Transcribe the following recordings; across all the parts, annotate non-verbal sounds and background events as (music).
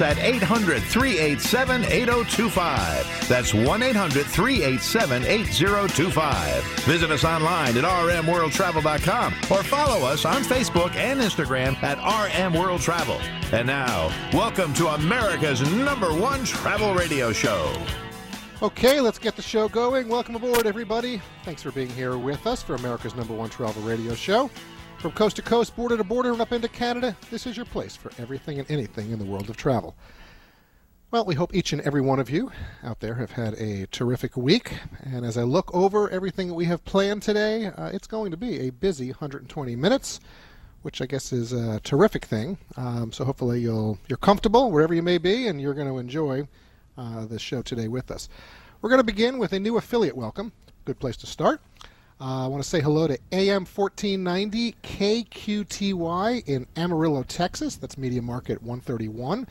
At 800 387 8025. That's 1 800 387 8025. Visit us online at rmworldtravel.com or follow us on Facebook and Instagram at RM World Travel. And now, welcome to America's number one travel radio show. Okay, let's get the show going. Welcome aboard, everybody. Thanks for being here with us for America's number one travel radio show. From coast to coast, border to border, and up into Canada, this is your place for everything and anything in the world of travel. Well, we hope each and every one of you out there have had a terrific week. And as I look over everything that we have planned today, uh, it's going to be a busy 120 minutes, which I guess is a terrific thing. Um, so hopefully you'll you're comfortable wherever you may be, and you're going to enjoy uh, this show today with us. We're going to begin with a new affiliate welcome. Good place to start. Uh, I want to say hello to AM 1490 KQTY in Amarillo, Texas. That's Media Market 131.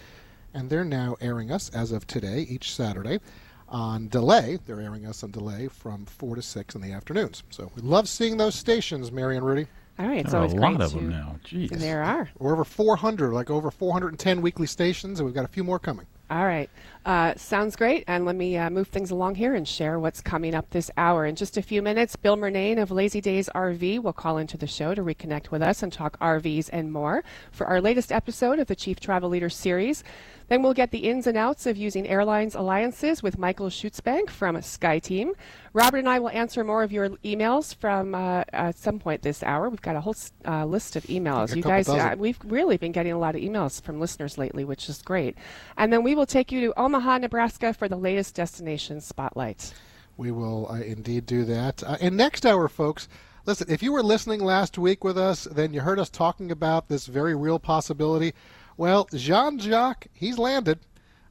And they're now airing us as of today, each Saturday, on delay. They're airing us on delay from 4 to 6 in the afternoons. So we love seeing those stations, Mary and Rudy. All right, it's There are always a great lot of them now. Jeez. There are. We're over 400, like over 410 weekly stations, and we've got a few more coming. All right. Uh, sounds great. And let me uh, move things along here and share what's coming up this hour. In just a few minutes, Bill Murnane of Lazy Days RV will call into the show to reconnect with us and talk RVs and more for our latest episode of the Chief Travel Leader series. Then we'll get the ins and outs of using airlines alliances with Michael Schutzbank from SkyTeam. Robert and I will answer more of your emails from uh, at some point this hour. We've got a whole uh, list of emails. You guys, uh, we've really been getting a lot of emails from listeners lately, which is great. And then we will take you to Omaha, Nebraska for the latest destination spotlight. We will uh, indeed do that. Uh, and next hour, folks, listen, if you were listening last week with us, then you heard us talking about this very real possibility. Well, Jean Jacques, he's landed.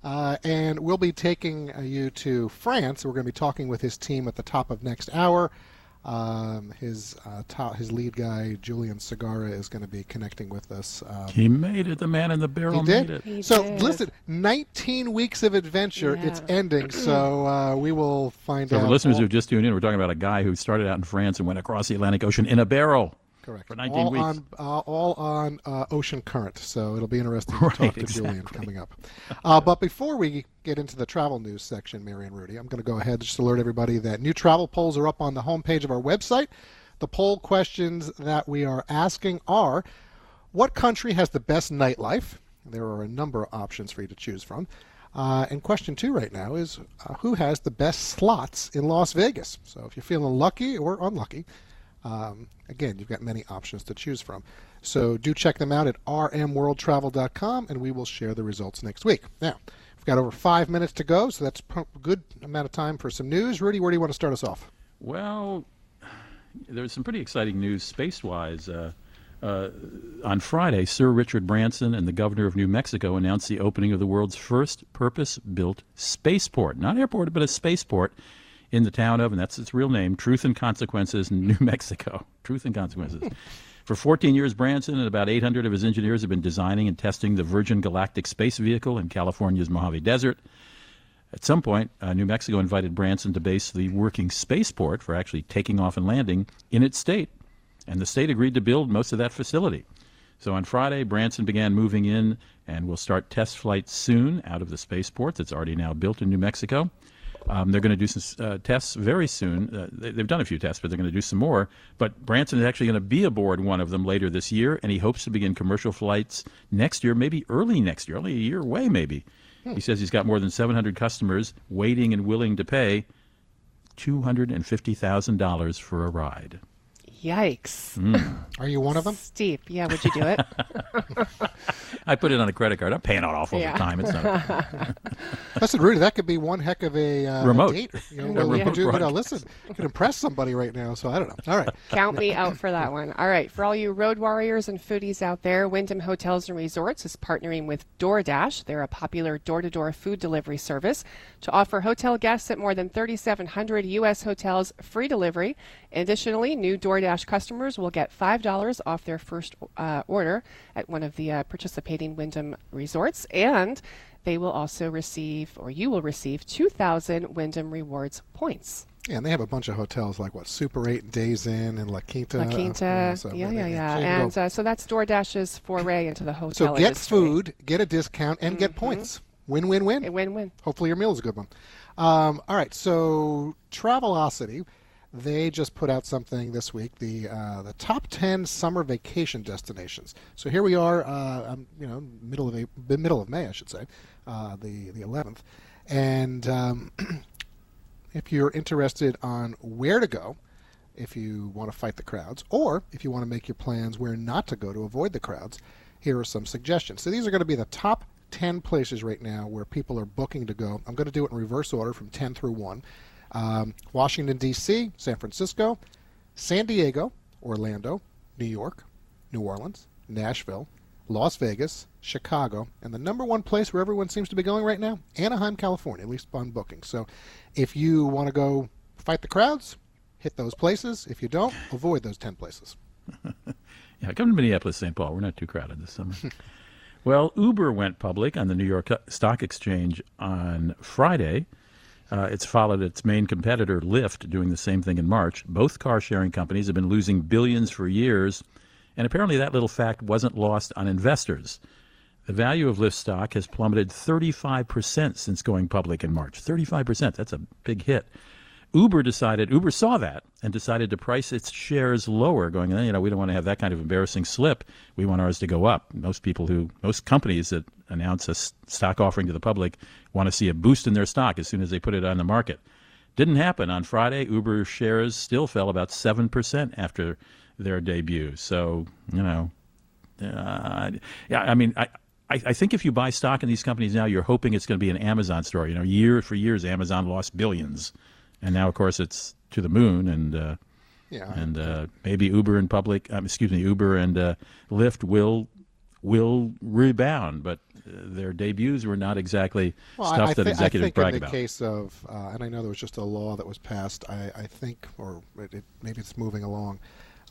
Uh, and we'll be taking uh, you to France. We're going to be talking with his team at the top of next hour. Um, his uh, top, his lead guy, Julian Segara, is going to be connecting with us. Um, He made it. The man in the barrel he did. made it. He so did. listen, 19 weeks of adventure. It's ending. So uh, we will find So out. for listeners who've just tuned in, we're talking about a guy who started out in France and went across the Atlantic Ocean in a barrel. Correct. For 19 all weeks. On, uh, all on uh, Ocean Current. So it'll be interesting to Right, talk to Julian coming up. Uh, but before we get into the travel news section, Mary and Rudy, I'm going to go ahead and just alert everybody that new travel polls are up on the homepage of our website. The poll questions that we are asking are what country has the best nightlife? There are a number of options for you to choose from. Uh, and question two right now is uh, who has the best slots in Las Vegas? So if you're feeling lucky or unlucky, um, again, you've got many options to choose from. So do check them out at rmworldtravel.com and we will share the results next week. Now, we've got over five minutes to go, so that's a good amount of time for some news. Rudy, where do you want to start us off? Well, there's some pretty exciting news space-wise. Uh, uh, on Friday, Sir Richard Branson and the governor of New Mexico announced the opening of the world's first purpose-built spaceport. Not airport, but a spaceport in the town of, and that's its real name, Truth and Consequences, (laughs) New Mexico. Truth and Consequences. (laughs) For 14 years, Branson and about 800 of his engineers have been designing and testing the Virgin Galactic space vehicle in California's Mojave Desert. At some point, uh, New Mexico invited Branson to base the working spaceport for actually taking off and landing in its state, and the state agreed to build most of that facility. So on Friday, Branson began moving in and will start test flights soon out of the spaceport that's already now built in New Mexico. Um, they're going to do some uh, tests very soon. Uh, they, they've done a few tests, but they're going to do some more. But Branson is actually going to be aboard one of them later this year, and he hopes to begin commercial flights next year, maybe early next year, only a year away, maybe. He says he's got more than 700 customers waiting and willing to pay $250,000 for a ride. Yikes. Are you one of them? Steep. Yeah, would you do it? (laughs) I put it on a credit card. I'm paying it off over Yeah. time. It's not. (laughs) Listen, Rudy, that could be one heck of a uh, Remote. date. You know, (laughs) A well, remote could do, you know, listen, you could impress somebody right now. So I don't know. All right. Count me out for that one. All right, for all you road warriors and foodies out there, Wyndham Hotels and Resorts is partnering with DoorDash. They're a popular door to door food delivery service to offer hotel guests at more than 3,700 U.S. hotels free delivery. Additionally, new DoorDash customers will get $5 off their first uh, order at one of the uh, participating Wyndham resorts. And they will also receive, or you will receive, 2,000 Wyndham Rewards points. Yeah, and they have a bunch of hotels like what Super Eight Days Inn and La Quinta. La uh, Quinta, so, yeah, yeah, yeah. And uh, so that's DoorDash's foray into the hotel so get industry. food, get a discount, and get points. Win, win, win. A win-win. Hopefully your meal is a good one. Um, all right, so Travelocity, they just put out something this week, the uh, the top ten summer vacation destinations. So here we are, uh, um, you know, middle of middle of May, I should say, uh, the the 11th, and um, (clears throat) if you're interested on where to go, if you want to fight the crowds, or if you want to make your plans where not to go to avoid the crowds, here are some suggestions. So these are going to be the top 10 places right now where people are booking to go. I'm going to do it in reverse order from 10 through 1. Um, Washington, D.C., San Francisco, San Diego, Orlando, New York, New Orleans, Nashville, Las Vegas, Chicago, and the number one place where everyone seems to be going right now, Anaheim, California, at least on booking. So if you want to go fight the crowds, hit those places. If you don't, avoid those 10 places. (laughs) Yeah, come to Minneapolis, St. Paul. We're not too crowded this summer. (laughs) well, Uber went public on the New York Stock Exchange on Friday. Uh, it's followed its main competitor, Lyft, doing the same thing in March. Both car sharing companies have been losing billions for years, and apparently that little fact wasn't lost on investors. The value of Lyft stock has plummeted 35% since going public in March. 35%, that's a big hit. Uber decided, Uber saw that and decided to price its shares lower, going, eh, you know, we don't want to have that kind of embarrassing slip. We want ours to go up. Most people who, most companies that announce a stock offering to the public want to see a boost in their stock as soon as they put it on the market. Didn't happen. On Friday, Uber shares still fell about 7% after their debut. So, you know, uh, yeah, I mean, I, I, I think if you buy stock in these companies now, you're hoping it's going to be an Amazon story. You know, year for years, Amazon lost billions, and now, of course, it's to the moon, and uh, Yeah. and uh, maybe Uber and public, um, excuse me, Uber and uh, Lyft will will rebound, but uh, their debuts were not exactly Well, stuff I, that thi- executives I think in the about. case of, uh, and I know there was just a law that was passed. I, I think, or it, it, maybe it's moving along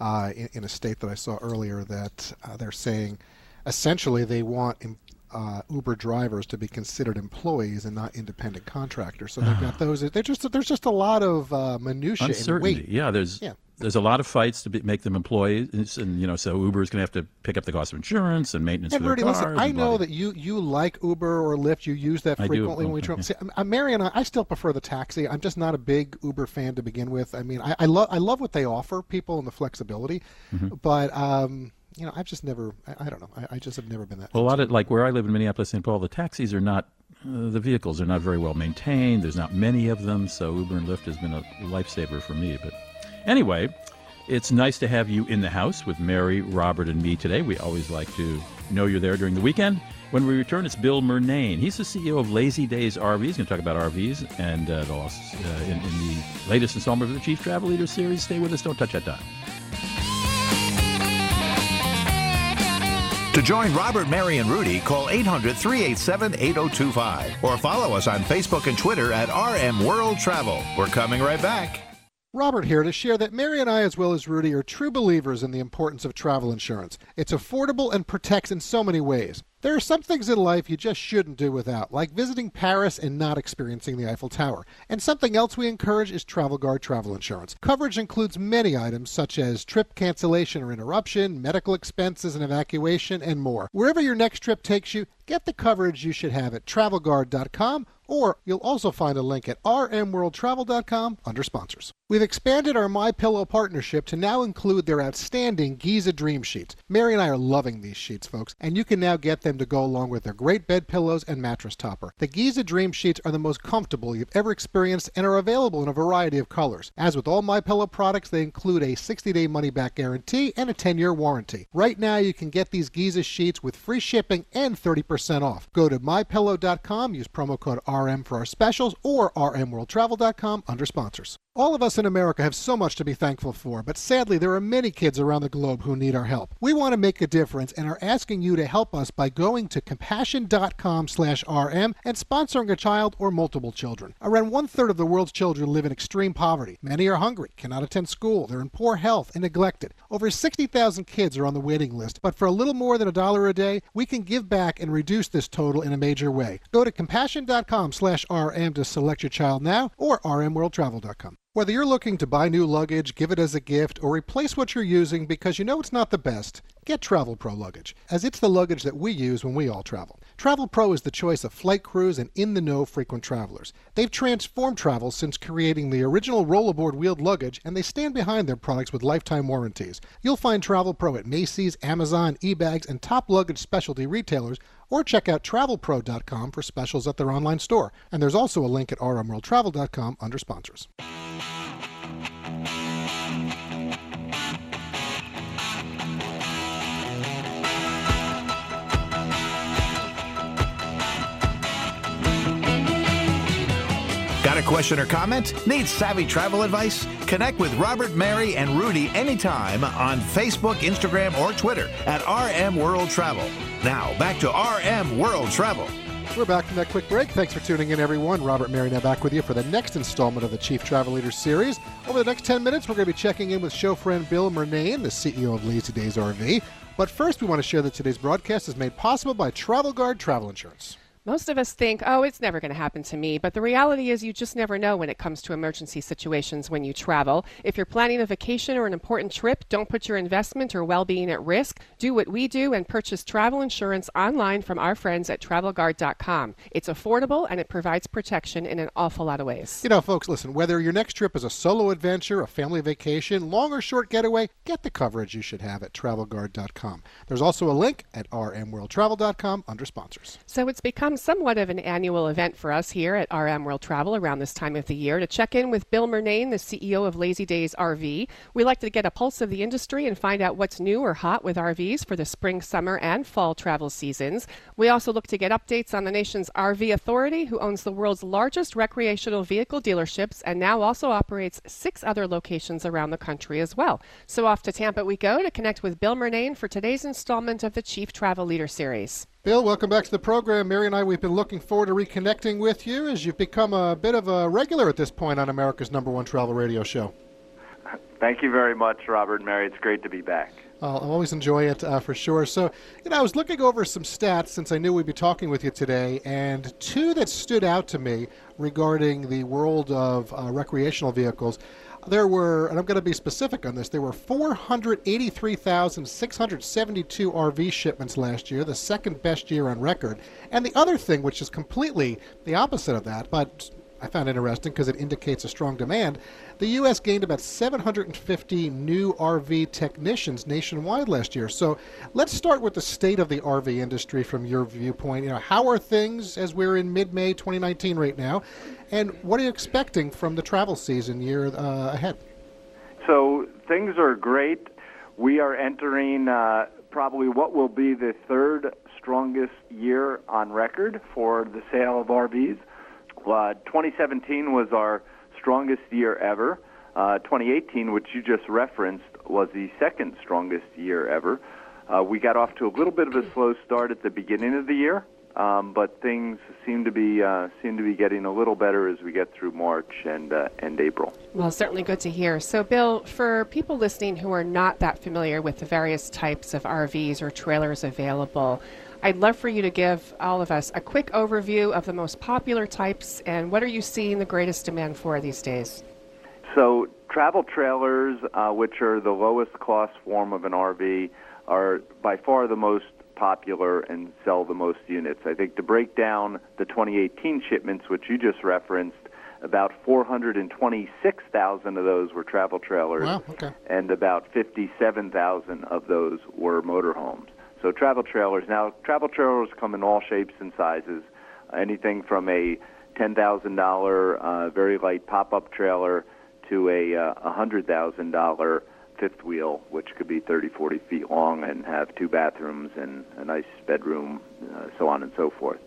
uh, in, in a state that I saw earlier that uh, they're saying, essentially, they want uh, Uber drivers to be considered employees and not independent contractors. So they've (sighs) got those. They're just there's just a lot of uh, minutia Uncertainty. Yeah, there's Yeah. there's a lot of fights to be, make them employees, and you know, so Uber is going to have to pick up the cost of insurance and maintenance And for Rudy, cars. listen, I and blah, know blah. that you you like Uber or Lyft. You use that frequently when we travel. yeah. See, I'm Mary and I, I still prefer the taxi. I'm just not a big Uber fan to begin with. I mean, I, I love I love what they offer people and the flexibility, Mm-hmm. but um, you know, I've just never. I, I don't know. I, I just have never been that. Well, a lot of like where I live in Minneapolis, St. Paul, the taxis are not, uh, the vehicles are not very well maintained. There's not many of them, so Uber and Lyft has been a lifesaver for me. But anyway, it's nice to have you in the house with Mary, Robert, and me today. We always like to know you're there during the weekend. When we return, it's Bill Murnane. He's the CEO of Lazy Days RVs. He's going to talk about RVs and uh, also, uh, in, in the latest installment of the Chief Travel Leader series. Stay with us. Don't touch that dial. To join Robert, Mary, and Rudy, call 800 387 8025 or follow us on Facebook and Twitter at RM World Travel. We're coming right back. Robert here to share that Mary and I, as well as Rudy, are true believers in the importance of travel insurance. It's affordable and protects in so many ways. There are some things in life you just shouldn't do without, like visiting Paris and not experiencing the Eiffel Tower. And something else we encourage is Travel Guard travel insurance. Coverage includes many items such as trip cancellation or interruption, medical expenses and evacuation, and more. Wherever your next trip takes you, get the coverage you should have at travelguard.com or you'll also find a link at rmworldtravel.com under sponsors. We've expanded our My Pillow partnership to now include their outstanding Giza Dream Sheets. Mary and I are loving these sheets, folks, and you can now get them to go along with their great bed pillows and mattress topper. The Giza Dream Sheets are the most comfortable you've ever experienced and are available in a variety of colors. As with all My Pillow products, they include a 60-day money-back guarantee and a 10-year warranty. Right now, you can get these Giza sheets with free shipping and 30% off. Go to mypillow.com, use promo code RM for our specials, or rmworldtravel.com under sponsors. All of us in America have so much to be thankful for, but sadly, there are many kids around the globe who need our help. We want to make a difference and are asking you to help us by going to compassion.com/rm and sponsoring a child or multiple children. Around one third of the world's children live in extreme poverty. Many are hungry, cannot attend school, they're in poor health, and neglected. Over 60,000 kids are on the waiting list, but for a little more than a dollar a day, we can give back and reduce this total in a major way. Go to compassion.com/rm to select your child now, or rmworldtravel.com. Whether you're looking to buy new luggage, give it as a gift, or replace what you're using because you know it's not the best, get Travel Pro luggage, as it's the luggage that we use when we all travel. Travel Pro is the choice of flight crews and in the know frequent travelers. They've transformed travel since creating the original rollaboard wheeled luggage, and they stand behind their products with lifetime warranties. You'll find Travel Pro at Macy's, Amazon, eBags, and top luggage specialty retailers or check out travelpro.com for specials at their online store. And there's also a link at rmworldtravel.com under sponsors. Got a question or comment? Need savvy travel advice? Connect with Robert, Mary, and Rudy anytime on Facebook, Instagram, or Twitter at RM World Travel. Now, back to RM World Travel. We're back from that quick break. Thanks for tuning in, everyone. Robert Mary now back with you for the next installment of the Chief Travel Leader series. Over the next 10 minutes, we're going to be checking in with show friend Bill Murnane, the CEO of Lazy Days RV. But first, we want to share that today's broadcast is made possible by Travel Guard Travel Insurance. Most of us think, oh, it's never going to happen to me. But the reality is, you just never know when it comes to emergency situations when you travel. If you're planning a vacation or an important trip, don't put your investment or well being at risk. Do what we do and purchase travel insurance online from our friends at travelguard.com. It's affordable and it provides protection in an awful lot of ways. You know, folks, listen, whether your next trip is a solo adventure, a family vacation, long or short getaway, get the coverage you should have at travelguard.com. There's also a link at rmworldtravel.com under sponsors. So it's become somewhat of an annual event for us here at RM World Travel around this time of the year to check in with Bill Murnane, the CEO of Lazy Days RV. We like to get a pulse of the industry and find out what's new or hot with RVs for the spring, summer, and fall travel seasons. We also look to get updates on the nation's RV Authority, who owns the world's largest recreational vehicle dealerships and now also operates six other locations around the country as well. So off to Tampa we go to connect with Bill Murnane for today's installment of the Chief Travel Leader Series. Bill, welcome back to the program. Mary and I, we've been looking forward to reconnecting with you as you've become a bit of a regular at this point on America's number one travel radio show. Thank you very much, Robert and Mary. It's great to be back. I'll always enjoy it uh, for sure. So, you know, I was looking over some stats since I knew we'd be talking with you today, and two that stood out to me regarding the world of uh, recreational vehicles there were, and I'm going to be specific on this, there were 483,672 RV shipments last year, the second best year on record. And the other thing, which is completely the opposite of that, but I found interesting because it indicates a strong demand. The U.S. gained about 750 new RV technicians nationwide last year. So let's start with the state of the RV industry from your viewpoint. You know, how are things as we're in mid-May 2019 right now, and what are you expecting from the travel season year uh, ahead? So things are great. We are entering uh, probably what will be the third strongest year on record for the sale of RVs. Uh, 2017 was our strongest year ever. Uh, 2018, which you just referenced, was the second strongest year ever. Uh, we got off to a little bit of a slow start at the beginning of the year, um, but things seem to be uh, seem to be getting a little better as we get through March and uh, and April. Well, certainly good to hear. So, Bill, for people listening who are not that familiar with the various types of RVs or trailers available, I'd love for you to give all of us a quick overview of the most popular types and what are you seeing the greatest demand for these days? So, travel trailers, uh, which are the lowest cost form of an RV, are by far the most popular and sell the most units. I think to break down the 2018 shipments, which you just referenced, about 426,000 of those were travel trailers, Wow, okay. and about 57,000 of those were motorhomes. So travel trailers. Now, travel trailers come in all shapes and sizes, anything from a $10,000 uh, very light pop-up trailer to a uh, $100,000 fifth wheel, which could be 30, 40 feet long and have two bathrooms and a nice bedroom, uh, so on and so forth.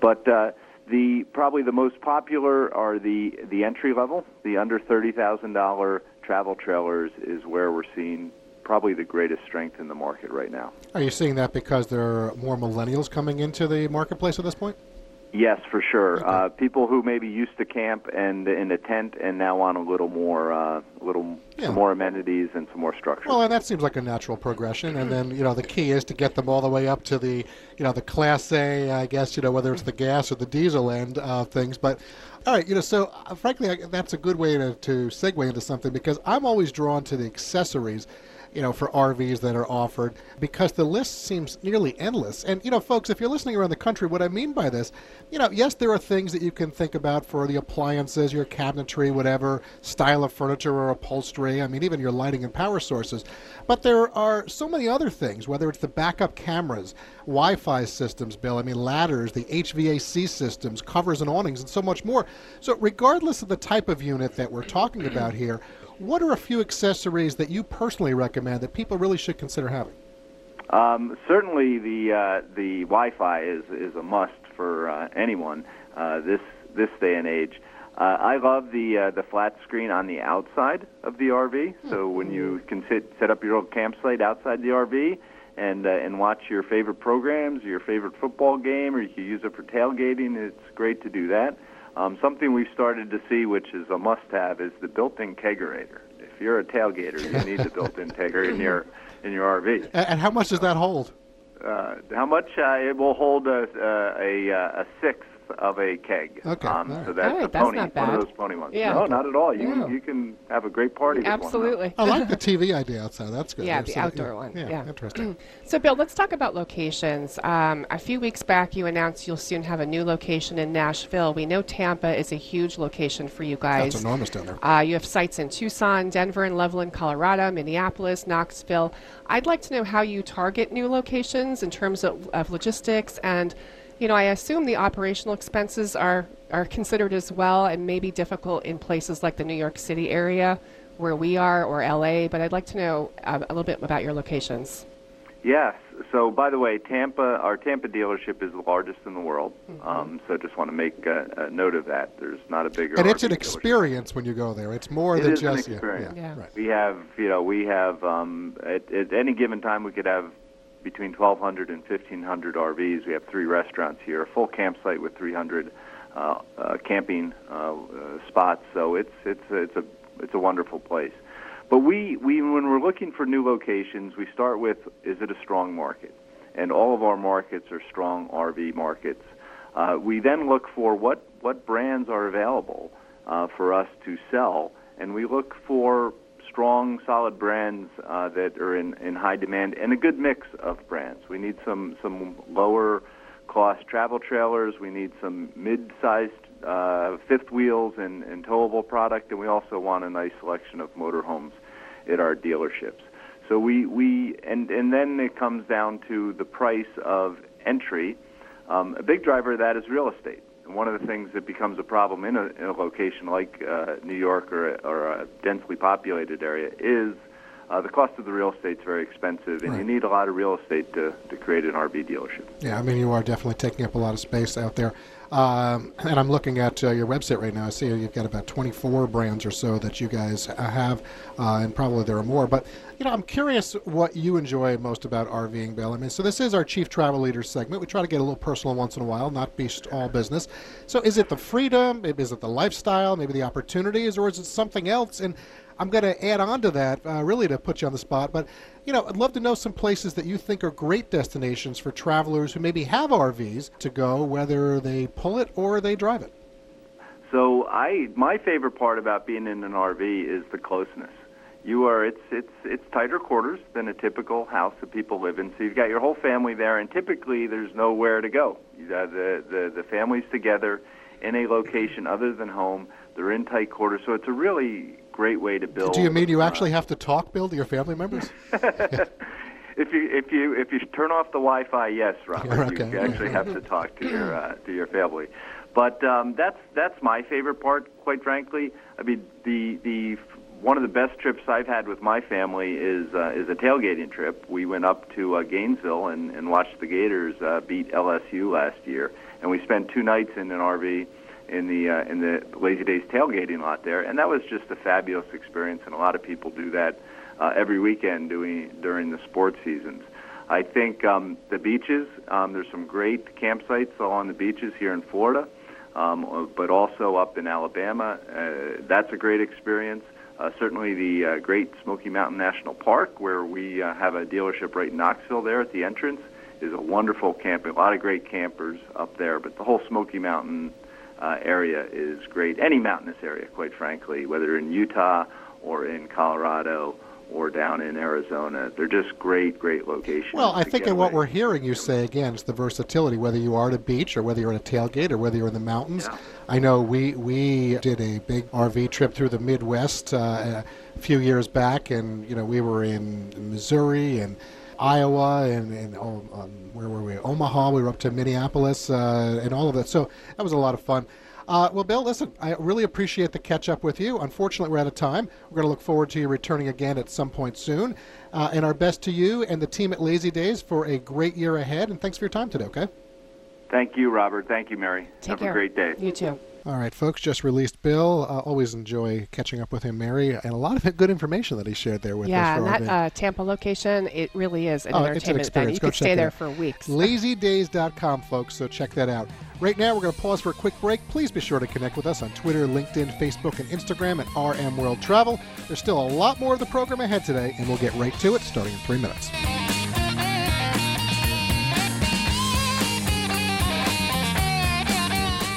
But uh, the probably the most popular are the the entry level, the under thirty thousand dollar travel trailers is where we're seeing probably the greatest strength in the market right now. Are you seeing that because there are more millennials coming into the marketplace at this point? Yes, for sure. Okay. Uh, people who maybe used to camp and in a tent and now want a little more, uh, little Yeah. some more amenities and some more structure. Well, and that seems like a natural progression. And then, you know, the key is to get them all the way up to the, you know, the Class A, I guess, you know, whether it's the gas or the diesel end of things. But, all right, you know, so uh, frankly, I, that's a good way to, to segue into something because I'm always drawn to the accessories. You know, for RVs that are offered, because the list seems nearly endless. And you know, folks, if you're listening around the country, what I mean by this, you know, yes, there are things that you can think about for the appliances, your cabinetry, whatever style of furniture or upholstery. I mean, even your lighting and power sources. But there are so many other things, whether it's the backup cameras, Wi Fi systems, Bill, I mean, ladders, the HVAC systems, covers and awnings, and so much more. So, regardless of the type of unit that we're talking about here, what are a few accessories that you personally recommend that people really should consider having? Um, certainly, the uh, the Wi-Fi is is a must for uh, anyone uh, this this day and age. Uh, I love the uh, the flat screen on the outside of the RV. So when you can sit set up your old campsite outside the RV and uh, and watch your favorite programs, your favorite football game, or you can use it for tailgating. It's great to do that. Um, something we've started to see, which is a must-have, is the built-in kegerator. If you're a tailgater, you need the (laughs) built-in kegger in your in your RV. And, and how much does that hold? Uh, how much? Uh, it will hold a a, a, a sixth of a keg. Okay, Um, all right. so that's All right, a that's pony, not one of those pony ones. Yeah. No, not at all. You Yeah. can, you can have a great party. with one. Absolutely. I like the (laughs) TV idea outside. That's good. Yeah, the So, outdoor one. Yeah, Yeah. interesting. (clears throat) So, Bill, let's talk about locations. Um, a few weeks back, you announced you'll soon have a new location in Nashville. We know Tampa is a huge location for you guys. That's enormous down there. Uh, you have sites in Tucson, Denver, and Loveland, Colorado, Minneapolis, Knoxville. I'd like to know how you target new locations in terms of, of logistics and. You know, I assume the operational expenses are, are considered as well and maybe difficult in places like the New York City area where we are or LA, but I'd like to know uh, a little bit about your locations. Yes. So, by the way, Tampa, our Tampa dealership is the largest in the world. Mm-hmm. Um, so, just want to make a, a note of that. There's not a bigger. And it's RV an dealership. experience when you go there. It's more It than is an just yeah, experience. yeah, Yeah. right. We have, you know, we have um, at, at any given time we could have between 1,200 and 1,500 RVs. We have three restaurants here, a full campsite with 300 uh, uh, camping uh, uh, spots. So it's it's it's a it's a wonderful place. But we, we when we're looking for new locations, we start with is it a strong market? And all of our markets are strong RV markets. Uh, we then look for what what brands are available uh, for us to sell, and we look for strong, solid brands uh, that are in, in high demand and a good mix of brands. We need some some lower cost travel trailers. We need some mid-sized uh, fifth wheels and, and towable product, and we also want a nice selection of motorhomes at our dealerships. So we, we and, and then it comes down to the price of entry. Um, a big driver of that is real estate. One of the things that becomes a problem in a, in a location like uh, New York or, or a densely populated area is uh, the cost of the real estate is very expensive, and you need a lot of real estate to, to create an RV dealership. Yeah, I mean, you are definitely taking up a lot of space out there. Um, and I'm looking at uh, your website right now. I see you've got about 24 brands or so that you guys uh, have, uh, and probably there are more. But, you know, I'm curious what you enjoy most about RVing, Bill. I mean, so this is our Chief Travel leader segment. We try to get a little personal once in a while, not be all business. So is it the freedom? Maybe is it the lifestyle? Maybe the opportunities? Or is it something else? And I'm going to add on to that, uh, really to put you on the spot. But, you know, I'd love to know some places that you think are great destinations for travelers who maybe have RVs to go, whether they pull it or they drive it. So I, my favorite part about being in an RV is the closeness. You are, it's it's it's tighter quarters than a typical house that people live in. So you've got your whole family there, and typically there's nowhere to go. The the the families together in a location other than home. They're in tight quarters, so it's a really great way to build. Do you mean you actually have to talk, Bill, to your family members? (laughs) if you if you if you turn off the Wi-Fi, yes, Robert, Okay. you actually have to talk to your uh, to your family. But um, that's that's my favorite part, quite frankly. I mean, the the one of the best trips I've had with my family is uh, is a tailgating trip. We went up to uh, Gainesville and, and watched the Gators uh, beat LSU last year, and we spent two nights in an RV in the uh, in the Lazy Days tailgating lot there, and that was just a fabulous experience. And a lot of people do that uh, every weekend doing during the sports seasons. I think um, the beaches. Um, there's some great campsites along the beaches here in Florida, um, but also up in Alabama. Uh, that's a great experience. Uh, certainly, the uh, Great Smoky Mountain National Park, where we uh, have a dealership right in Knoxville, there at the entrance, is a wonderful camping. A lot of great campers up there, but the whole Smoky Mountain uh, area is great. Any mountainous area, quite frankly, whether in Utah or in Colorado or down in Arizona, they're just great, great locations. Well, I think in what we're hearing you say again is the versatility, whether you are at a beach or whether you're at a tailgate or whether you're in the mountains. Yeah. I know we we did a big RV trip through the Midwest uh, a few years back, and you know we were in Missouri and Iowa and, and oh, um, where were we? Omaha. We were up to Minneapolis uh, and all of that. So that was a lot of fun. Uh, well, Bill, listen, I really appreciate the catch up with you. Unfortunately, we're out of time. We're going to look forward to you returning again at some point soon. Uh, and our best to you and the team at Lazy Days for a great year ahead. And thanks for your time today, okay? Thank you, Robert. Thank you, Mary. Take Have care. a great day. You too. All right, folks, just released Bill. Uh, always enjoy catching up with him, Mary, and a lot of good information that he shared there with yeah, us. our that uh, Tampa location, it really is an Oh, it's an entertainment event. experience. You Go could stay there for weeks. (laughs) LazyDays.com, folks, so check that out. Right now, we're going to pause for a quick break. Please be sure to connect with us on Twitter, LinkedIn, Facebook, and Instagram at RM World Travel. There's still a lot more of the program ahead today, and we'll get right to it starting in three minutes.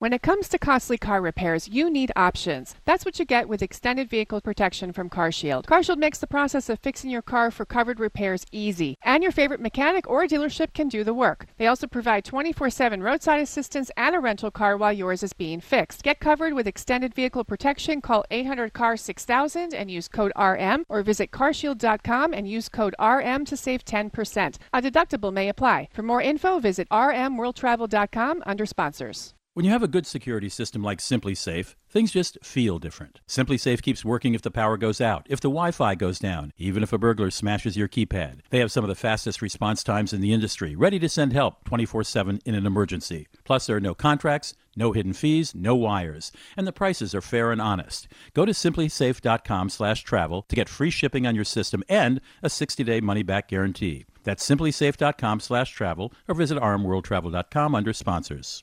When it comes to costly car repairs, you need options. That's what you get with extended vehicle protection from CarShield. CarShield makes the process of fixing your car for covered repairs easy, and your favorite mechanic or dealership can do the work. They also provide 24/7 roadside assistance and a rental car while yours is being fixed. Get covered with extended vehicle protection. Call 800 CAR 6000 and use code RM, or visit carshield.com and use code RM to save 10%. A deductible may apply. For more info, visit rmworldtravel.com under sponsors. When you have a good security system like SimpliSafe, things just feel different. SimpliSafe keeps working if the power goes out, if the Wi-Fi goes down, even if a burglar smashes your keypad. They have some of the fastest response times in the industry, ready to send help 24/7 in an emergency. Plus there are no contracts, no hidden fees, no wires, and the prices are fair and honest. Go to simplisafe.com/travel to get free shipping on your system and a 60-day money-back guarantee. That's simplisafe.com/travel or visit rmworldtravel.com under sponsors.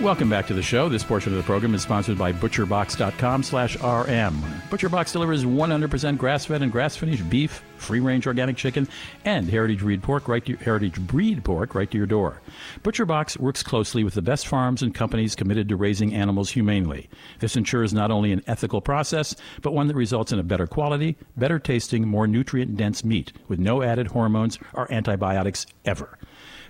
Welcome back to the show. This portion of the program is sponsored by ButcherBox.com slash RM. ButcherBox delivers 100% grass-fed and grass-finished beef, free-range organic chicken, and heritage breed pork right to your, heritage breed pork right to your door. ButcherBox works closely with the best farms and companies committed to raising animals humanely. This ensures not only an ethical process, but one that results in a better quality, better tasting, more nutrient-dense meat with no added hormones or antibiotics ever.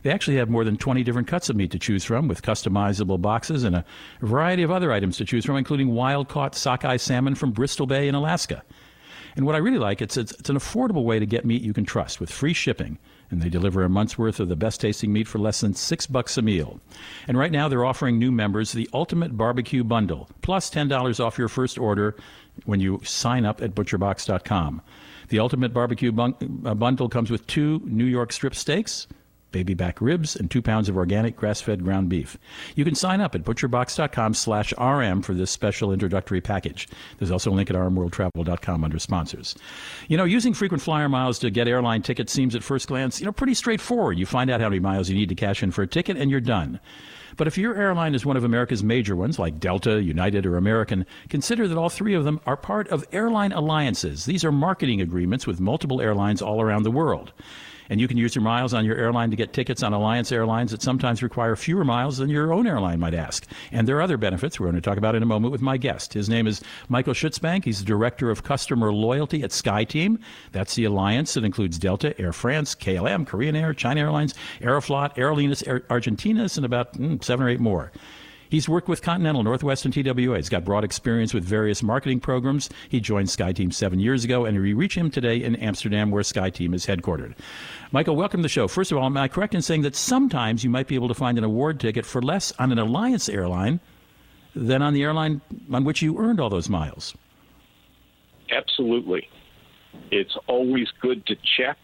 They actually have more than 20 different cuts of meat to choose from, with customizable boxes and a variety of other items to choose from, including wild caught sockeye salmon from Bristol Bay in Alaska. And what I really like, it's, it's, it's an affordable way to get meat you can trust with free shipping. And they deliver a month's worth of the best tasting meat for less than six bucks a meal. And right now they're offering new members the Ultimate Barbecue Bundle, plus $10 off your first order when you sign up at butcherbox.com. The Ultimate Barbecue bun- uh, Bundle comes with two New York strip steaks, baby back ribs, and two pounds of organic grass-fed ground beef. You can sign up at butcherbox.com slash RM for this special introductory package. There's also a link at rmworldtravel.com under sponsors. You know, using frequent flyer miles to get airline tickets seems at first glance, you know, pretty straightforward. You find out how many miles you need to cash in for a ticket, and you're done. But if your airline is one of America's major ones, like Delta, United, or American, consider that all three of them are part of airline alliances. These are marketing agreements with multiple airlines all around the world. And you can use your miles on your airline to get tickets on Alliance Airlines that sometimes require fewer miles than your own airline might ask. And there are other benefits we're going to talk about in a moment with my guest. His name is Michael Schutzbank. He's the Director of Customer Loyalty at SkyTeam. That's the alliance that includes Delta, Air France, KLM, Korean Air, China Airlines, Aeroflot, Aerolíneas Air Argentinas, and about mm, seven or eight more. He's worked with Continental, Northwest, and TWA. He's got broad experience with various marketing programs. He joined SkyTeam seven years ago, and we reach him today in Amsterdam, where SkyTeam is headquartered. Michael, welcome to the show. First of all, am I correct in saying that sometimes you might be able to find an award ticket for less on an alliance airline than on the airline on which you earned all those miles? Absolutely. It's always good to check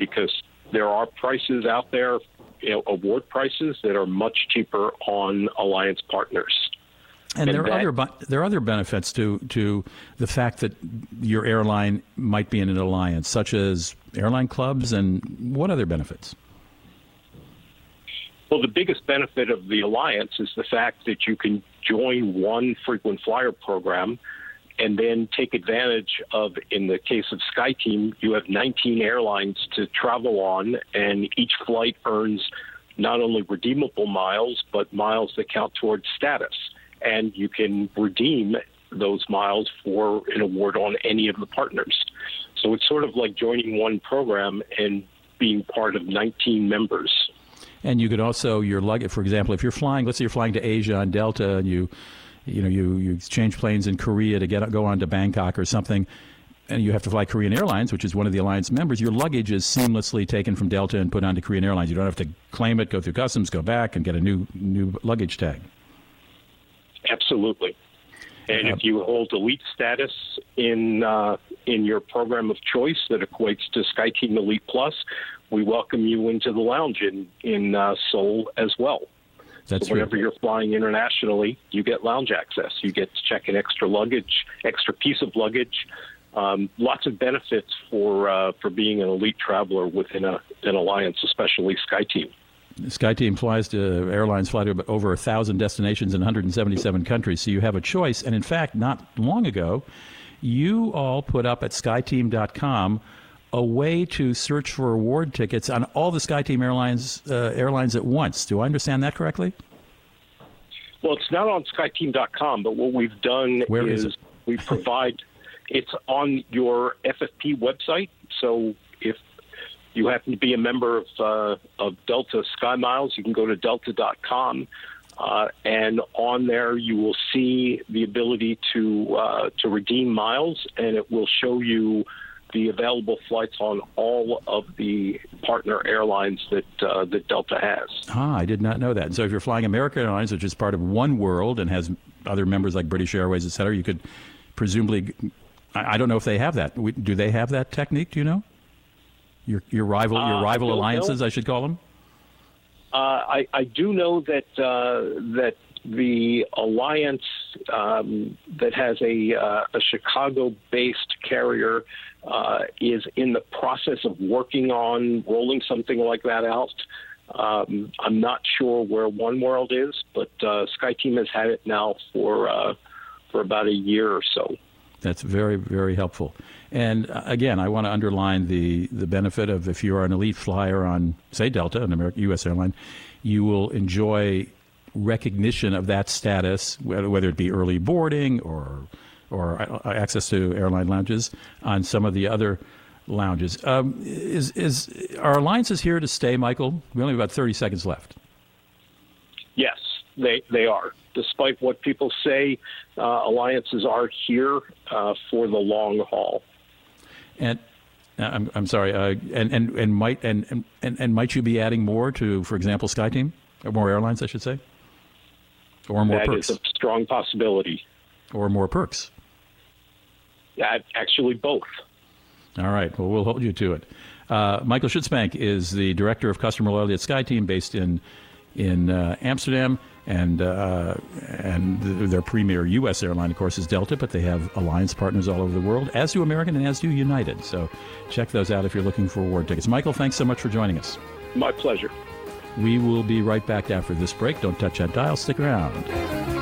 because there are prices out there, you know, award prices that are much cheaper on alliance partners. And, And there are other there are other benefits to to the fact that your airline might be in an alliance, such as airline clubs, and what other benefits? Well, the biggest benefit of the alliance is the fact that you can join one frequent flyer program and then take advantage of, in the case of SkyTeam, you have 19 airlines to travel on, and each flight earns not only redeemable miles, but miles that count towards status. And you can redeem those miles for an award on any of the partners. So it's sort of like joining one program and being part of 19 members. And you could also your luggage, for example, if you're flying, let's say you're flying to Asia on Delta, and you, you know, you you exchange planes in Korea to get go on to Bangkok or something, and you have to fly Korean Airlines, which is one of the alliance members. Your luggage is seamlessly taken from Delta and put onto Korean Airlines. You don't have to claim it, go through customs, go back, and get a new new luggage tag. Absolutely. And if you hold elite status in uh, in your program of choice that equates to SkyTeam Elite Plus, we welcome you into the lounge in in uh, Seoul as well. That's so whenever you're flying internationally, you get lounge access. You get to check an extra luggage, extra piece of luggage. Um, lots of benefits for uh, for being an elite traveler within a, an alliance, especially SkyTeam. SkyTeam flies to airlines fly to over a thousand destinations in 177 countries, so you have a choice. And in fact, not long ago, you all put up at SkyTeam.com a way to search for award tickets on all the SkyTeam airlines uh, airlines at once. Do I understand that correctly? Well, it's not on SkyTeam.com, but what we've done Where is is we provide it's on your FFP website. So if you happen to be a member of uh, of Delta Sky Miles, you can go to delta.com. Uh, and on there, you will see the ability to uh, to redeem miles, and it will show you the available flights on all of the partner airlines that uh, that Delta has. Ah, I did not know that. And so if you're flying American Airlines, which is part of One World and has other members like British Airways, et cetera, you could presumably. I I don't know if they have that. We- Do they have that technique? Do you know? Your your rival Uh, your I rival know. alliances, I should call them. Uh, I, I do know that uh, that the alliance um, that has a, uh, a Chicago-based carrier uh, is in the process of working on rolling something like that out. Um, I'm not sure where One World is, but uh, SkyTeam has had it now for uh, for about a year or so. That's very, very helpful. And uh, again, I want to underline the, the benefit of if you are an elite flyer on, say, Delta, an American U.S. airline, you will enjoy recognition of that status, whether whether it be early boarding or or uh, access to airline lounges on some of the other lounges. Um, is is are alliances here to stay, Michael? We only have about thirty seconds left. Yes, they they are. Despite what people say, uh, alliances are here uh, for the long haul. And uh, I'm, I'm sorry. Uh, and, and, and might and, and, and might you be adding more to, for example, SkyTeam, or more airlines, I should say, or more That is perks, a strong possibility. or more perks. That actually both. All right. Well, we'll hold you to it. Uh, Michael Schutzbank is the director of customer loyalty at SkyTeam, based in in uh, Amsterdam, and uh, and th- their premier U.S. airline, of course, is Delta, but they have alliance partners all over the world, as do American and as do United. So check those out if you're looking for award tickets. Michael, thanks so much for joining us. My pleasure. We will be right back after this break. Don't touch that dial. Stick around.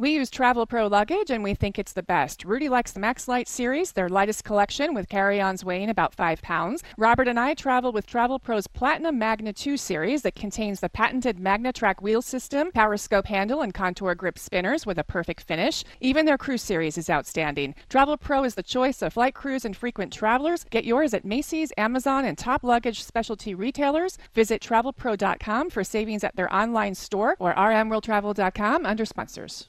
We use Travel Pro luggage and we think it's the best. Rudy likes the Max Light series, their lightest collection with carry ons weighing about 5 pounds. Robert and I travel with Travel Pro's Platinum Magna 2 series that contains the patented MagnaTrac wheel system, power scope handle, and contour grip spinners with a perfect finish. Even their cruise series is outstanding. Travel Pro is the choice of flight crews and frequent travelers. Get yours at Macy's, Amazon, and top luggage specialty retailers. Visit travelpro.com for savings at their online store or rmworldtravel.com under sponsors.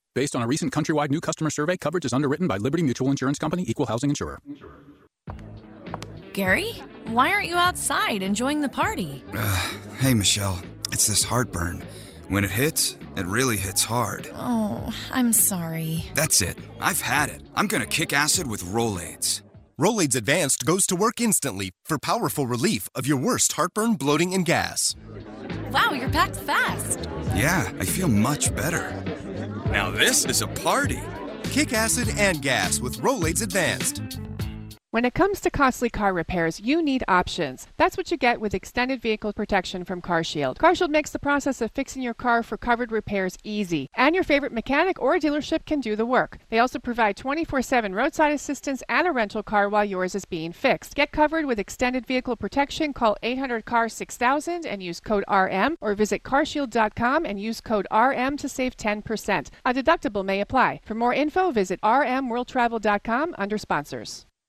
Based on a recent countrywide new customer survey, coverage is underwritten by Liberty Mutual Insurance Company, Equal Housing Insurer. Gary, why aren't you outside enjoying the party? (sighs) Hey, Michelle. It's this heartburn. When it hits, it really hits hard. Oh, I'm sorry. That's it. I've had it. I'm gonna kick acid with Rolaids. Rolaids Advanced goes to work instantly for powerful relief of your worst heartburn, bloating, and gas. Wow, you're packed fast. Yeah, I feel much better. Now this is a party. Kick acid and gas with Rolaids Advanced. When it comes to costly car repairs, you need options. That's what you get with extended vehicle protection from CarShield. CarShield makes the process of fixing your car for covered repairs easy, and your favorite mechanic or dealership can do the work. They also provide 24/7 roadside assistance and a rental car while yours is being fixed. Get covered with extended vehicle protection. Call 800 CAR 6000 and use code RM, or visit carshield.com and use code RM to save 10%. A deductible may apply. For more info, visit rmworldtravel.com under sponsors.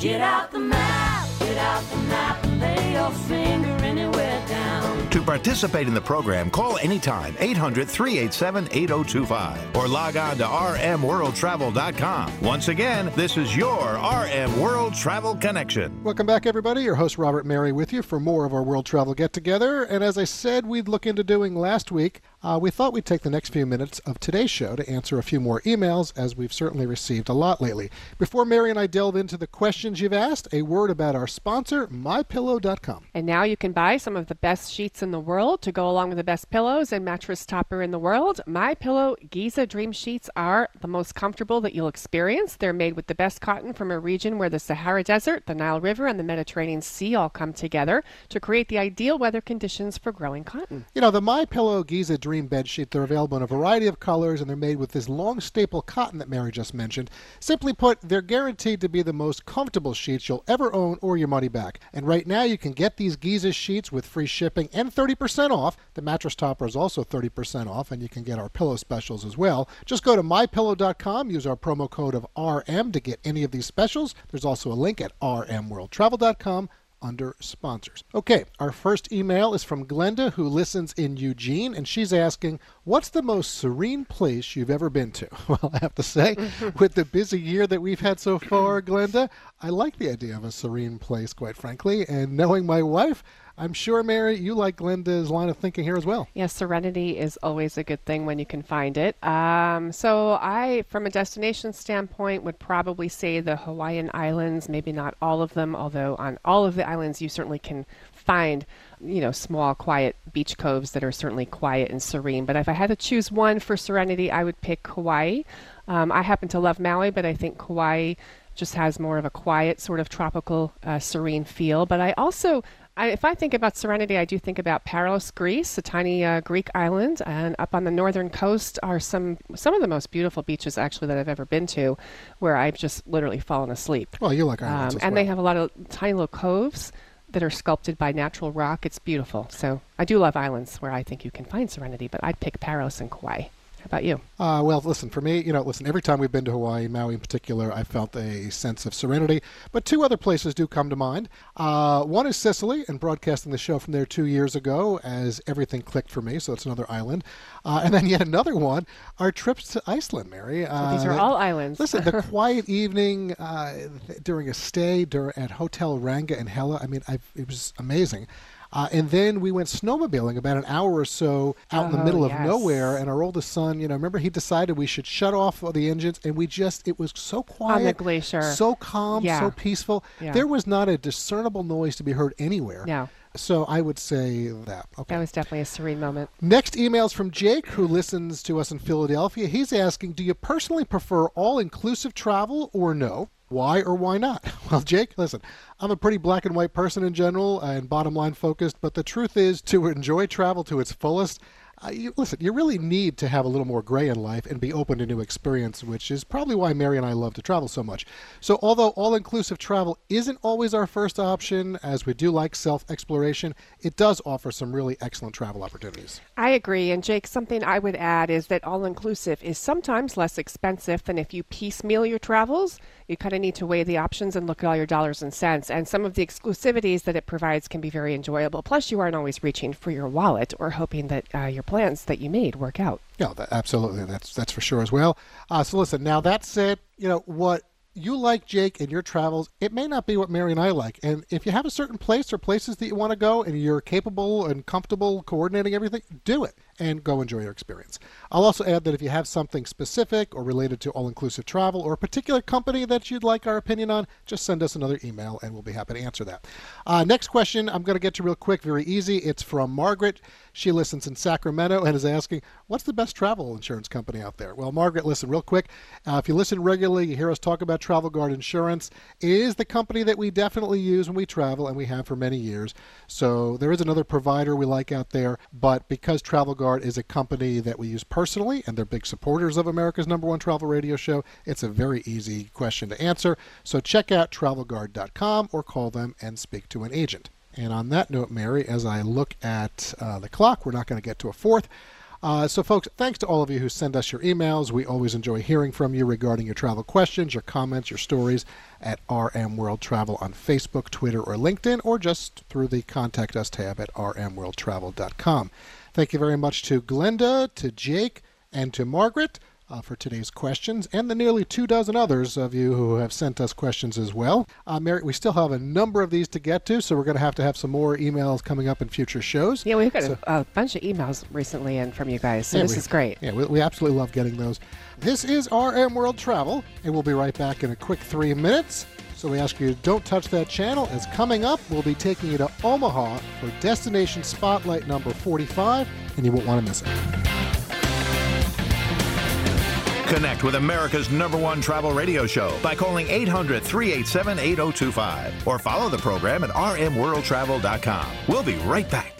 Get out the map, get out the map, and lay your finger anywhere down. To participate in the program, call anytime 800 387 8025 or log on to rmworldtravel.com. Once again, this is your RM World Travel Connection. Welcome back, everybody. Your host, Robert Mary, with you for more of our World Travel Get Together. And as I said, we'd look into doing last week, uh, we thought we'd take the next few minutes of today's show to answer a few more emails, as we've certainly received a lot lately. Before Mary and I delve into the questions you've asked, a word about our sponsor, MyPillow.com. And now you can buy some of the best sheets in the world to go along with the best pillows and mattress topper in the world. My Pillow Giza Dream Sheets are the most comfortable that you'll experience. They're made with the best cotton from a region where the Sahara Desert, the Nile River, and the Mediterranean Sea all come together to create the ideal weather conditions for growing cotton. You know, the My Pillow Giza Dream Dream bed sheet. They're available in a variety of colors, and they're made with this long staple cotton that Mary just mentioned. Simply put, they're guaranteed to be the most comfortable sheets you'll ever own or your money back. And right now, you can get these Giza sheets with free shipping and 30% off. The mattress topper is also 30% off, and you can get our pillow specials as well. Just go to mypillow.com, use our promo code of RM to get any of these specials. There's also a link at rmworldtravel.com under sponsors. Okay, our first email is from Glenda, who listens in Eugene, and she's asking, What's the most serene place you've ever been to? (laughs) Well, I have to say, (laughs) with the busy year that we've had so far, Glenda, I like the idea of a serene place, quite frankly, and knowing my wife, I'm sure, Mary, you like Glenda's line of thinking here as well. Yes, serenity is always a good thing when you can find it. Um, so, I, from a destination standpoint, would probably say the Hawaiian Islands. Maybe not all of them, although on all of the islands you certainly can find, you know, small, quiet beach coves that are certainly quiet and serene. But if I had to choose one for serenity, I would pick Hawaii. Um, I happen to love Maui, but I think Kauai just has more of a quiet, sort of tropical, uh, serene feel. But I also I, if I think about Serenity, I do think about Paros, Greece, a tiny uh, Greek island, and up on the northern coast are some some of the most beautiful beaches actually that I've ever been to, where I've just literally fallen asleep. Well, you like islands Um, and well. they have a lot of tiny little coves that are sculpted by natural rock. It's beautiful. So I do love islands where I think you can find serenity, but I'd pick Paros and Kauai. How about you? Uh, well, listen, for me, you know, listen, every time we've been to Hawaii, Maui in particular, I felt a sense of serenity. But two other places do come to mind. Uh, one is Sicily, and broadcasting the show from there two years ago as everything clicked for me, so it's another island. Uh, and then yet another one, our trips to Iceland, Mary. So these are Uh, all islands. Listen, the (laughs) quiet evening uh, th- during a stay dur- at Hotel Ranga in Hella, I mean, I've, it was amazing. Uh, and then we went snowmobiling about an hour or so out in the Oh, middle of nowhere. And our oldest son, you know, remember he decided we should shut off all the engines, and we just it was so quiet, glacier. so calm, Yeah. so peaceful. Yeah. There was not a discernible noise to be heard anywhere. No. So I would say that. Okay. That was definitely a serene moment. Next email is from Jake, who listens to us in Philadelphia. He's asking, do you personally prefer all-inclusive travel or no? Why or why not? (laughs) Well, Jake, listen, I'm a pretty black and white person in general and bottom line focused, but the truth is to enjoy travel to its fullest, uh, you, listen, you really need to have a little more gray in life and be open to new experience, which is probably why Mary and I love to travel so much. So, although all inclusive travel isn't always our first option, as we do like self exploration, it does offer some really excellent travel opportunities. I agree. And Jake, something I would add is that all inclusive is sometimes less expensive than if you piecemeal your travels. You kind of need to weigh the options and look at all your dollars and cents. And some of the exclusivities that it provides can be very enjoyable. Plus, you aren't always reaching for your wallet or hoping that uh, your plans that you made work out. Yeah, that, absolutely. That's that's for sure as well. Uh, so listen, now that said, you know what you like, Jake, in your travels, it may not be what Mary and I like. And if you have a certain place or places that you want to go, and you're capable and comfortable coordinating everything, do it and go enjoy your experience. I'll also add that if you have something specific or related to all-inclusive travel or a particular company that you'd like our opinion on, just send us another email and we'll be happy to answer that. Uh, next question, I'm going to get to real quick, very easy. It's from Margaret. She listens in Sacramento and is asking, "What's the best travel insurance company out there?" Well, Margaret, listen real quick. Uh, if you listen regularly, you hear us talk about Travel Guard Insurance. It is the company that we definitely use when we travel, and we have for many years. So there is another provider we like out there, but because Travel Guard is a company that we use personally, and they're big supporters of America's number one travel radio show, it's a very easy question to answer. So check out TravelGuard.com or call them and speak to an agent. And on that note, Mary, as I look at uh, the clock, we're not going to get to a fourth. Uh, so, folks, thanks to all of you who send us your emails. We always enjoy hearing from you regarding your travel questions, your comments, your stories at RM World Travel on Facebook, Twitter, or LinkedIn, or just through the Contact Us tab at rmworldtravel.com. Thank you very much to Glenda, to Jake, and to Margaret uh, for today's questions, and the nearly two dozen others of you who have sent us questions as well. Uh, Mary, we still have a number of these to get to, so we're going to have to have some more emails coming up in future shows. Yeah, we've got So- a, a bunch of emails recently in from you guys, so Yeah, this we- is great. Yeah, we, we absolutely love getting those. This is RM World Travel, and we'll be right back in a quick three minutes. So we ask you don't touch that channel, as coming up, we'll be taking you to Omaha for Destination Spotlight number 45, and you won't want to miss it. Connect with America's number one travel radio show by calling 800 387 8025 or follow the program at rmworldtravel.com. We'll be right back.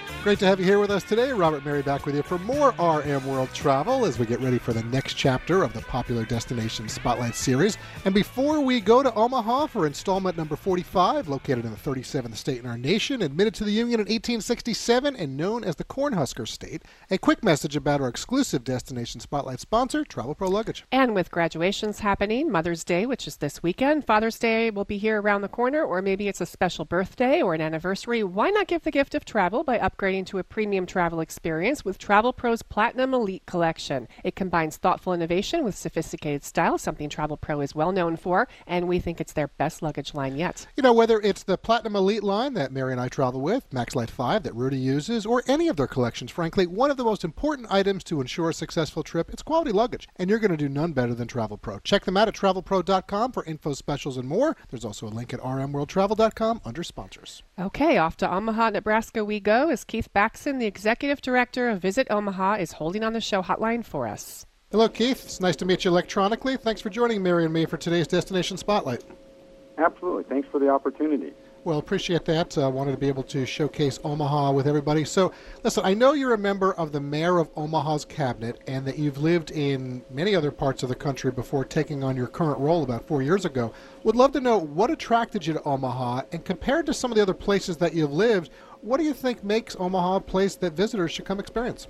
Great to have you here with us today. Robert Mary back with you for more RM World Travel as we get ready for the next chapter of the popular Destination Spotlight series. And before we go to Omaha for installment number 45, located in the 37th state in our nation, admitted to the Union in 1867 and known as the Cornhusker State, a quick message about our exclusive Destination Spotlight sponsor, Travel Pro Luggage. And with graduations happening, Mother's Day, which is this weekend, Father's Day will be here around the corner, or maybe it's a special birthday or an anniversary, why not give the gift of travel by upgrading to a premium travel experience with Travel Pro's Platinum Elite Collection? It combines thoughtful innovation with sophisticated style, something Travel Pro is well known for, and we think it's their best luggage line yet. You know, whether it's the Platinum Elite line that Mary and I travel with, Maxlite 5 that Rudy uses, or any of their collections, frankly, one of the most important items to ensure a successful trip is quality luggage. And you're going to do none better than Travel Pro. Check them out at travelpro.com for info specials and more. There's also a link at rmworldtravel.com under sponsors. Okay, off to Omaha, Nebraska we go as Keith Backsen, the executive director of Visit Omaha, is holding on the show hotline for us. Hello, Keith. It's nice to meet you electronically. Thanks for joining Mary and me for today's Destination Spotlight. Absolutely. Thanks for the opportunity. Well, appreciate that. Uh, wanted to be able to showcase Omaha with everybody. So, listen, I know you're a member of the mayor of Omaha's cabinet and that you've lived in many other parts of the country before taking on your current role about four years ago. Would love to know what attracted you to Omaha and compared to some of the other places that you've lived, what do you think makes Omaha a place that visitors should come experience?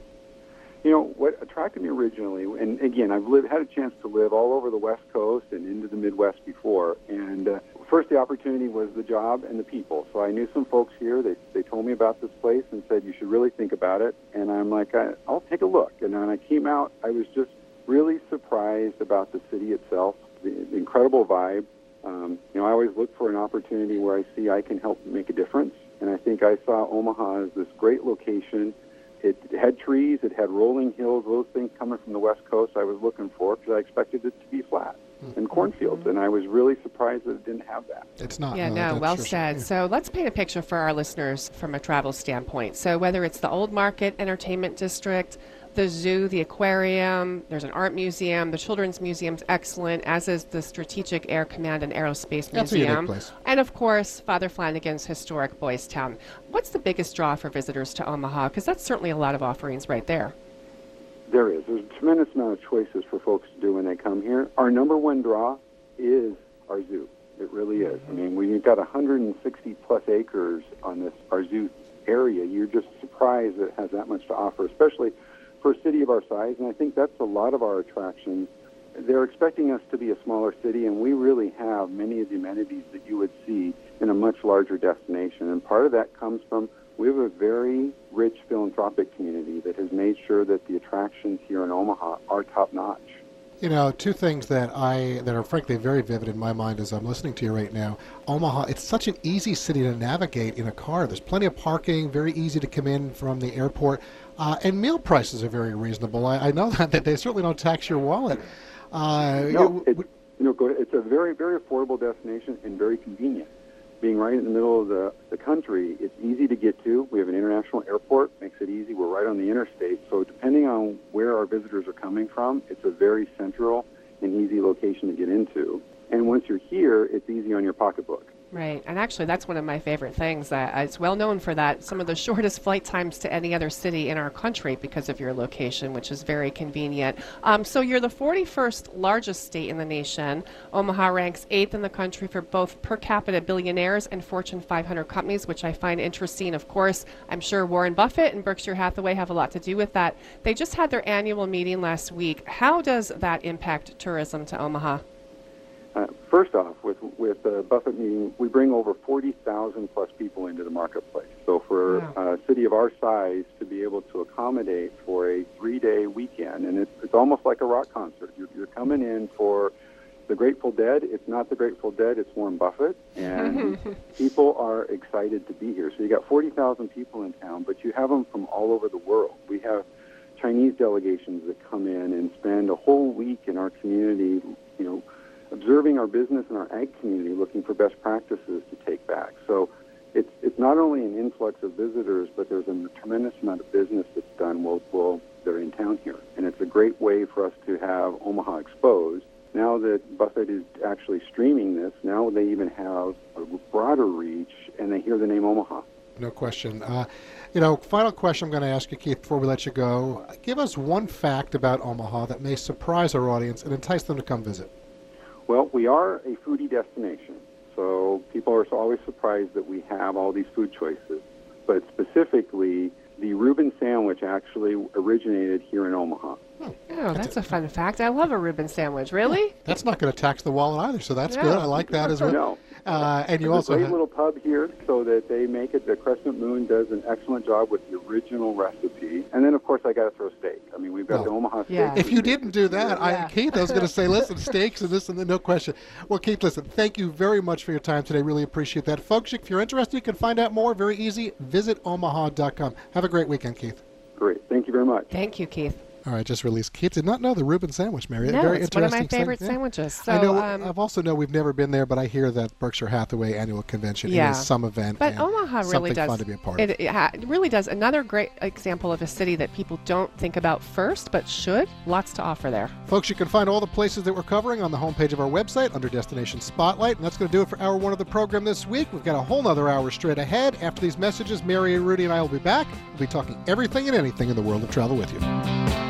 You know what attracted me originally, and again, I've lived, had a chance to live all over the West Coast and into the Midwest before. And uh, first, the opportunity was the job and the people. So I knew some folks here. They they told me about this place and said you should really think about it. And I'm like, I, I'll take a look. And when I came out, I was just really surprised about the city itself, the, the incredible vibe. Um, you know, I always look for an opportunity where I see I can help make a difference. And I think I saw Omaha as this great location it had trees, it had rolling hills, those things coming from the west coast I was looking for because I expected it to be flat mm-hmm. and cornfields, and I was really surprised that it didn't have that. It's not. Yeah, no, well said. So let's paint a picture for our listeners from a travel standpoint. So whether it's the Old Market Entertainment District, the zoo, the aquarium, there's an art museum, the children's museum's excellent, as is the Strategic Air Command and Aerospace That's a unique Museum. place. And of course, Father Flanagan's historic Boys Town. What's the biggest draw for visitors to Omaha? Because that's certainly a lot of offerings right there. There is. There's a tremendous amount of choices for folks to do when they come here. Our number one draw is our zoo. It really is. I mean, we've got 160 plus acres on this our zoo area. You're just surprised that it has that much to offer, especially for a city of our size. And I think that's a lot of our attractions. They're expecting us to be a smaller city, and we really have many of the amenities that you would see in a much larger destination. And part of that comes from we have a very rich philanthropic community that has made sure that the attractions here in Omaha are top notch. You know, two things that I that are frankly very vivid in my mind as I'm listening to you right now. Omaha, it's such an easy city to navigate in a car. There's plenty of parking, very easy to come in from the airport, uh, and meal prices are very reasonable. I, I know that, (laughs) that they certainly don't tax your wallet. Uh, No, it, you know, it's a very, very affordable destination and very convenient. Being right in the middle of the, the country, it's easy to get to. We have an international airport, makes it easy. We're right on the interstate. So depending on where our visitors are coming from, it's a very central and easy location to get into. And once you're here, it's easy on your pocketbook. Right, and actually, that's one of my favorite things. Uh, it's well known for that. Some of the shortest flight times to any other city in our country because of your location, which is very convenient. Um, so, you're the 41st largest state in the nation. Omaha ranks eighth in the country for both per capita billionaires and Fortune 500 companies, which I find interesting. Of course, I'm sure Warren Buffett and Berkshire Hathaway have a lot to do with that. They just had their annual meeting last week. How does that impact tourism to Omaha? Uh, first off, with with the Buffett meeting, we bring over 40,000 plus people into the marketplace. So for a city of our size to be able to accommodate for a three-day weekend, and it's, it's almost like a rock concert. You're, you're coming in for the Grateful Dead. It's not the Grateful Dead. It's Warren Buffett, and (laughs) people are excited to be here. So you got 40,000 people in town, but you have them from all over the world. We have Chinese delegations that come in and spend a whole week in our community, you know, observing our business and our ag community, looking for best practices to take back. So it's it's not only an influx of visitors, but there's a tremendous amount of business that's done while, while they're in town here. And it's a great way for us to have Omaha exposed. Now that Buffett is actually streaming this, now they even have a broader reach and they hear the name Omaha. No question. Uh, you know, final question I'm going to ask you, Keith, before we let you go. Give us one fact about Omaha that may surprise our audience and entice them to come visit. Well, we are a foodie destination, so people are always surprised that we have all these food choices. But specifically, the Reuben sandwich actually originated here in Omaha. Hmm. Oh, that's a fun fact. I love a Reuben sandwich. Really? That's not going to tax the wallet either, so that's No. good. I like that as well. No. Uh, and you There's also a great have, little pub here, so that they make it. The Crescent Moon does an excellent job with the original recipe, and then of course I got to throw steak. I mean, we've got Well, the Omaha steak. Yeah. If you didn't do that, I, Keith, I was going to say, listen, (laughs) steaks and this and that, no question. Well, Keith, listen, thank you very much for your time today. Really appreciate that. Folks, if you're interested, you can find out more. Very easy. Visit omaha.com. Have a great weekend, Keith. Great, thank you very much. Thank you, Keith. All right, just released. Keith did not know the Reuben sandwich, Mary. No, Very it's one of my favorite. Yeah. sandwiches. So, I know. um, I've also know we've never been there, but I hear that Berkshire Hathaway annual convention Yeah. is some event. But Omaha really does. fun to be a part. It, it really does. Another great example of a city that people don't think about first, but should. Lots to offer there. Folks, you can find all the places that we're covering on the homepage of our website under Destination Spotlight. And that's going to do it for hour one of the program this week. We've got a whole nother hour straight ahead. After these messages, Mary and Rudy and I will be back. We'll be talking everything and anything in the world of travel with you.